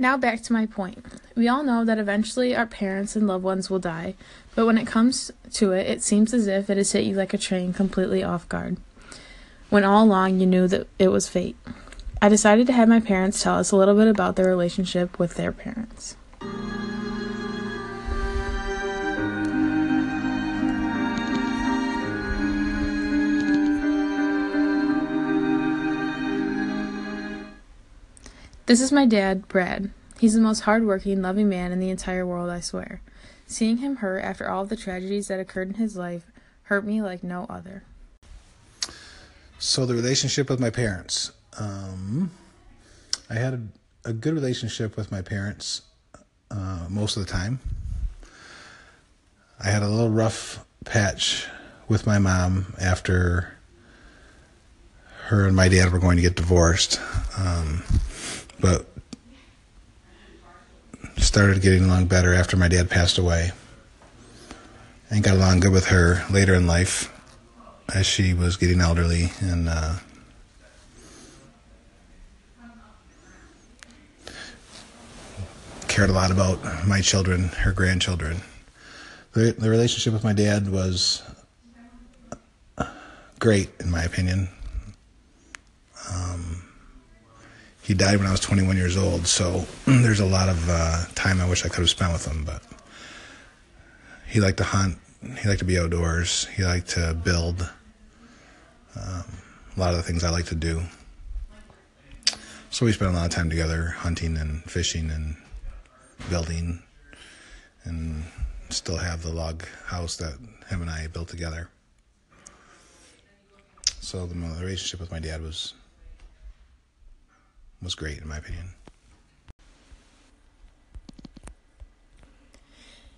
Now back to my point. We all know that eventually our parents and loved ones will die, but when it comes to it, it seems as if it has hit you like a train completely off guard. When all along you knew that it was fate. I decided to have my parents tell us a little bit about their relationship with their parents. This is my dad, Brad. He's the most hardworking, loving man in the entire world, I swear. Seeing him hurt after all the tragedies that occurred in his life hurt me like no other. So, the relationship with my parents. Um, I had a, a, good relationship with my parents uh, most of the time. I had a little rough patch with my mom after her and my dad were going to get divorced. Um, but started getting along better after my dad passed away and got along good with her later in life as she was getting elderly and uh, cared a lot about my children, her grandchildren. The, the relationship with my dad was great, in my opinion. Um, he died when I was 21 years old, so there's a lot of uh, time I wish I could have spent with him. But he liked to hunt, he liked to be outdoors, he liked to build. Um, a lot of the things I like to do. So we spent a lot of time together hunting and fishing and building, and still have the log house that him and I built together. So the relationship with my dad was was great, in my opinion.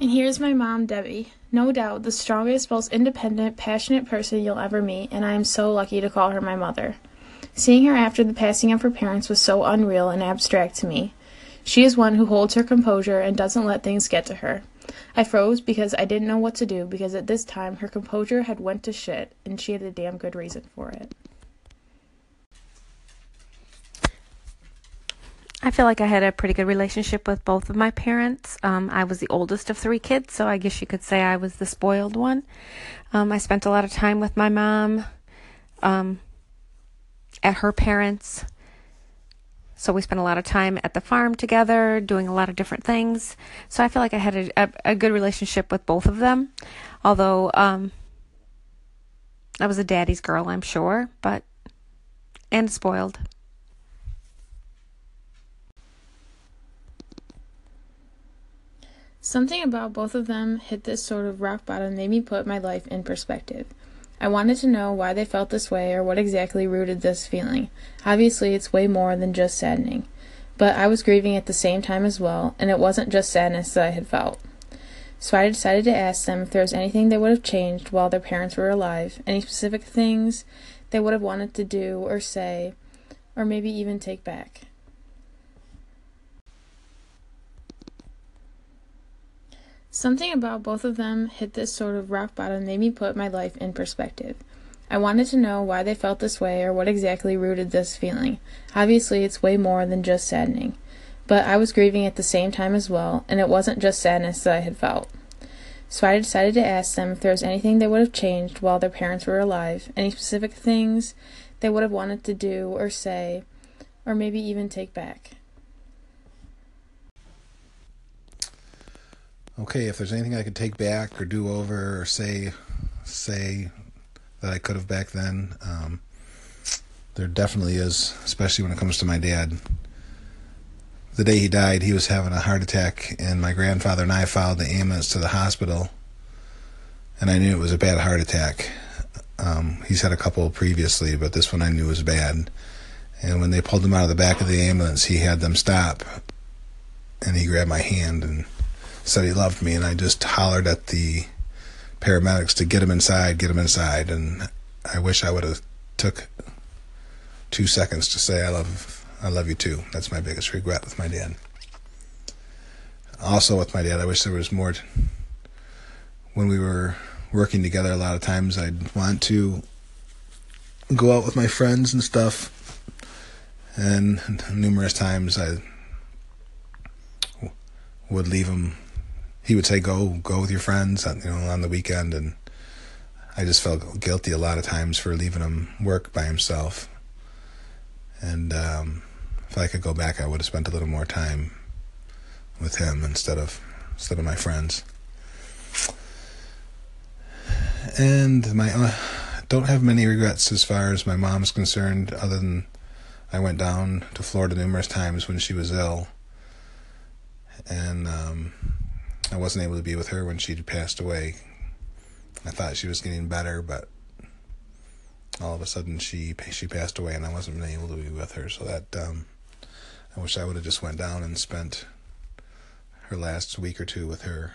And here's my mom, Debbie. No doubt the strongest, most independent, passionate person you'll ever meet, and I am so lucky to call her my mother. Seeing her after the passing of her parents was so unreal and abstract to me. She is one who holds her composure and doesn't let things get to her. I froze because I didn't know what to do because at this time her composure had went to shit and she had a damn good reason for it. I feel like I had a pretty good relationship with both of my parents. Um, I was the oldest of three kids, so I guess you could say I was the spoiled one. Um, I spent a lot of time with my mom um, at her parents. So we spent a lot of time at the farm together, doing a lot of different things. So I feel like I had a, a, a good relationship with both of them. Although um, I was a daddy's girl, I'm sure, but and spoiled. Something about both of them hit this sort of rock bottom made me put my life in perspective. I wanted to know why they felt this way or what exactly rooted this feeling. Obviously, it's way more than just saddening. But I was grieving at the same time as well, and it wasn't just sadness that I had felt. So I decided to ask them if there was anything they would have changed while their parents were alive, any specific things they would have wanted to do or say, or maybe even take back. Something about both of them hit this sort of rock bottom made me put my life in perspective. I wanted to know why they felt this way or what exactly rooted this feeling. Obviously, it's way more than just saddening. But I was grieving at the same time as well, and it wasn't just sadness that I had felt. So I decided to ask them if there was anything they would have changed while their parents were alive, any specific things they would have wanted to do or say, or maybe even take back. Okay, if there's anything I could take back or do over or say say that I could have back then, um, there definitely is, especially when it comes to my dad. The day he died, he was having a heart attack, and my grandfather and I followed the ambulance to the hospital, and I knew it was a bad heart attack. Um, he's had a couple previously, but this one I knew was bad. And when they pulled him out of the back of the ambulance, he had them stop, and he grabbed my hand and said he loved me, and I just hollered at the paramedics to get him inside, get him inside, and I wish I would have took two seconds to say I love I love you too. That's my biggest regret with my dad. Also with my dad, I wish there was more. T- when we were working together, a lot of times I'd want to go out with my friends and stuff, and numerous times I would leave him. He would say, "Go, go with your friends," on, you know, on the weekend, and I just felt guilty a lot of times for leaving him work by himself. And um, if I could go back, I would have spent a little more time with him instead of instead of my friends. And my uh, don't have many regrets as far as my mom's concerned, other than I went down to Florida numerous times when she was ill, and um, I wasn't able to be with her when she passed away. I thought she was getting better, but all of a sudden she she passed away, and I wasn't able to be with her. So that um, I wish I would have just went down and spent her last week or two with her.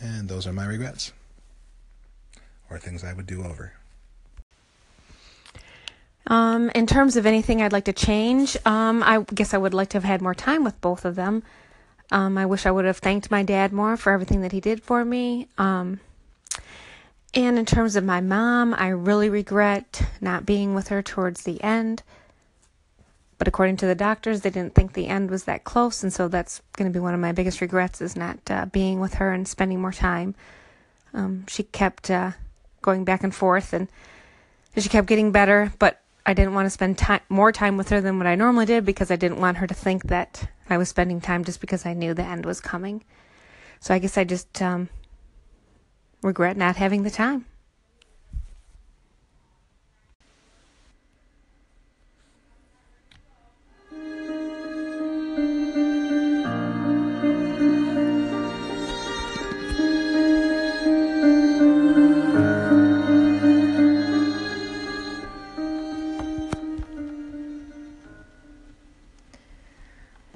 And those are my regrets, or things I would do over. Um, in terms of anything I'd like to change, um, I guess I would like to have had more time with both of them. Um, I wish I would have thanked my dad more for everything that he did for me. Um, and in terms of my mom, I really regret not being with her towards the end. But according to the doctors, they didn't think the end was that close, and so that's going to be one of my biggest regrets is not uh, being with her and spending more time. Um, she kept uh, going back and forth, and she kept getting better, but I didn't want to spend time more time with her than what I normally did because I didn't want her to think that I was spending time just because I knew the end was coming. So I guess I just um, regret not having the time.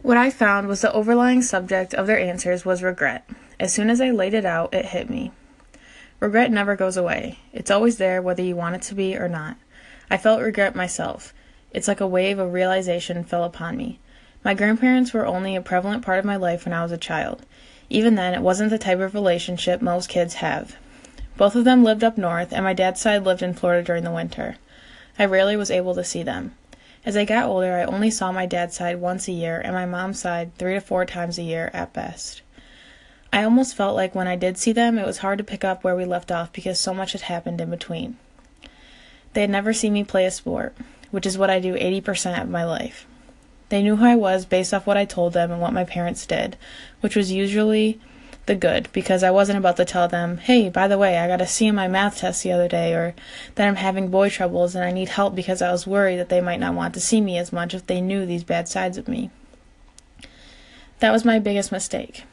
What I found was the overlying subject of their answers was regret. As soon as I laid it out, it hit me. Regret never goes away. It's always there whether you want it to be or not. I felt regret myself. It's like a wave of realization fell upon me. My grandparents were only a prevalent part of my life when I was a child. Even then, it wasn't the type of relationship most kids have. Both of them lived up north, and my dad's side lived in Florida during the winter. I rarely was able to see them. As I got older, I only saw my dad's side once a year and my mom's side three to four times a year at best. I almost felt like when I did see them, it was hard to pick up where we left off because so much had happened in between. They had never seen me play a sport, which is what I do 80% of my life. They knew who I was based off what I told them and what my parents did, which was usually the good because I wasn't about to tell them, hey, by the way, I got a C in my math test the other day, or that I'm having boy troubles and I need help because I was worried that they might not want to see me as much if they knew these bad sides of me. That was my biggest mistake.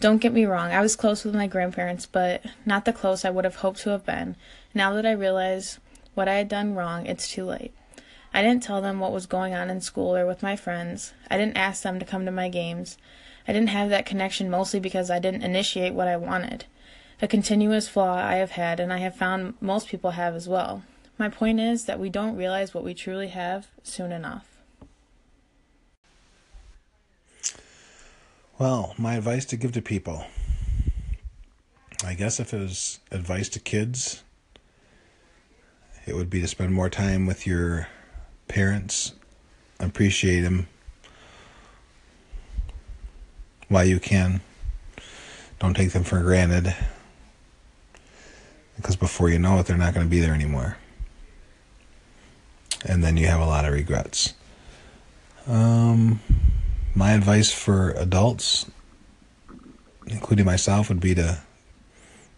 Don't get me wrong, I was close with my grandparents, but not the close I would have hoped to have been. Now that I realize what I had done wrong, it's too late. I didn't tell them what was going on in school or with my friends. I didn't ask them to come to my games. I didn't have that connection mostly because I didn't initiate what I wanted. A continuous flaw I have had, and I have found most people have as well. My point is that we don't realize what we truly have soon enough. Well, my advice to give to people. I guess if it was advice to kids, it would be to spend more time with your parents, appreciate them, while you can. Don't take them for granted. Because before you know it, they're not going to be there anymore. And then you have a lot of regrets. Um, my advice for adults, including myself, would be to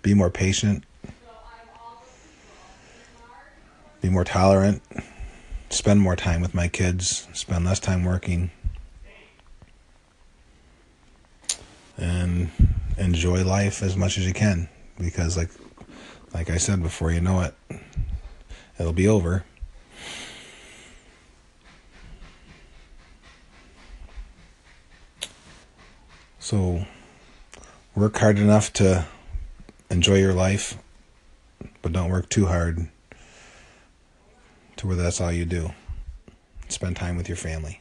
be more patient, be more tolerant, spend more time with my kids, spend less time working and enjoy life as much as you can because like like I said before you know it it'll be over. So work hard enough to enjoy your life but don't work too hard to where that's all you do. Spend time with your family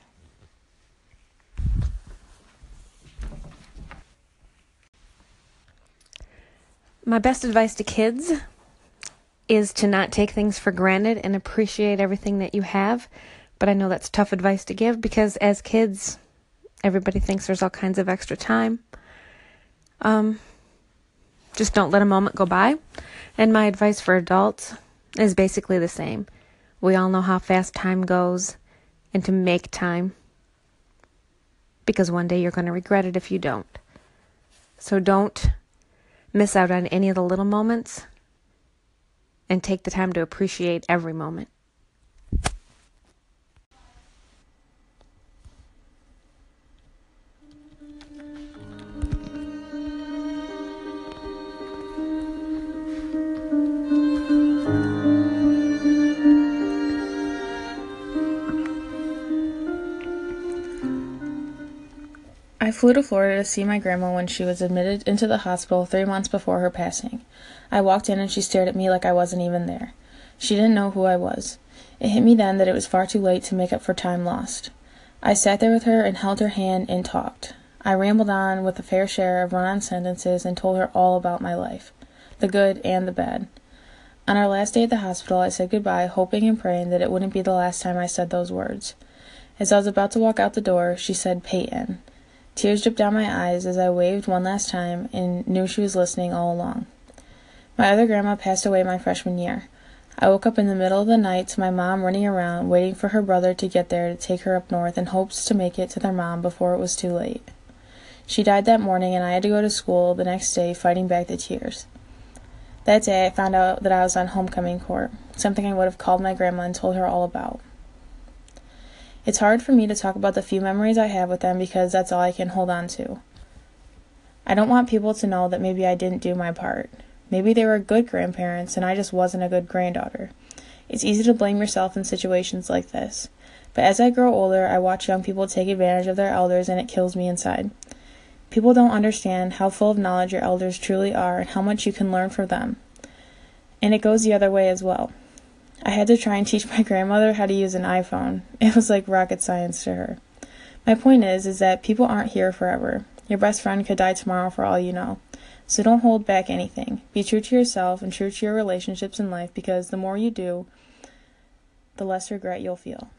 My best advice to kids is to not take things for granted and appreciate everything that you have. But I know that's tough advice to give because as kids, Everybody thinks there's all kinds of extra time. Um, just don't let a moment go by. And my advice for adults is basically the same. We all know how fast time goes and to make time because one day you're going to regret it if you don't. So don't miss out on any of the little moments and take the time to appreciate every moment. I flew to Florida to see my grandma when she was admitted into the hospital three months before her passing. I walked in and she stared at me like I wasn't even there. She didn't know who I was. It hit me then that it was far too late to make up for time lost. I sat there with her and held her hand and talked. I rambled on with a fair share of run on sentences and told her all about my life the good and the bad. On our last day at the hospital, I said goodbye, hoping and praying that it wouldn't be the last time I said those words. As I was about to walk out the door, she said, Peyton. Tears dripped down my eyes as I waved one last time and knew she was listening all along. My other grandma passed away my freshman year. I woke up in the middle of the night to my mom running around waiting for her brother to get there to take her up north in hopes to make it to their mom before it was too late. She died that morning and I had to go to school the next day fighting back the tears. That day I found out that I was on homecoming court, something I would have called my grandma and told her all about. It's hard for me to talk about the few memories I have with them because that's all I can hold on to. I don't want people to know that maybe I didn't do my part. Maybe they were good grandparents and I just wasn't a good granddaughter. It's easy to blame yourself in situations like this. But as I grow older, I watch young people take advantage of their elders and it kills me inside. People don't understand how full of knowledge your elders truly are and how much you can learn from them. And it goes the other way as well. I had to try and teach my grandmother how to use an iPhone. It was like rocket science to her. My point is is that people aren't here forever. Your best friend could die tomorrow for all you know. So don't hold back anything. Be true to yourself and true to your relationships in life because the more you do, the less regret you'll feel.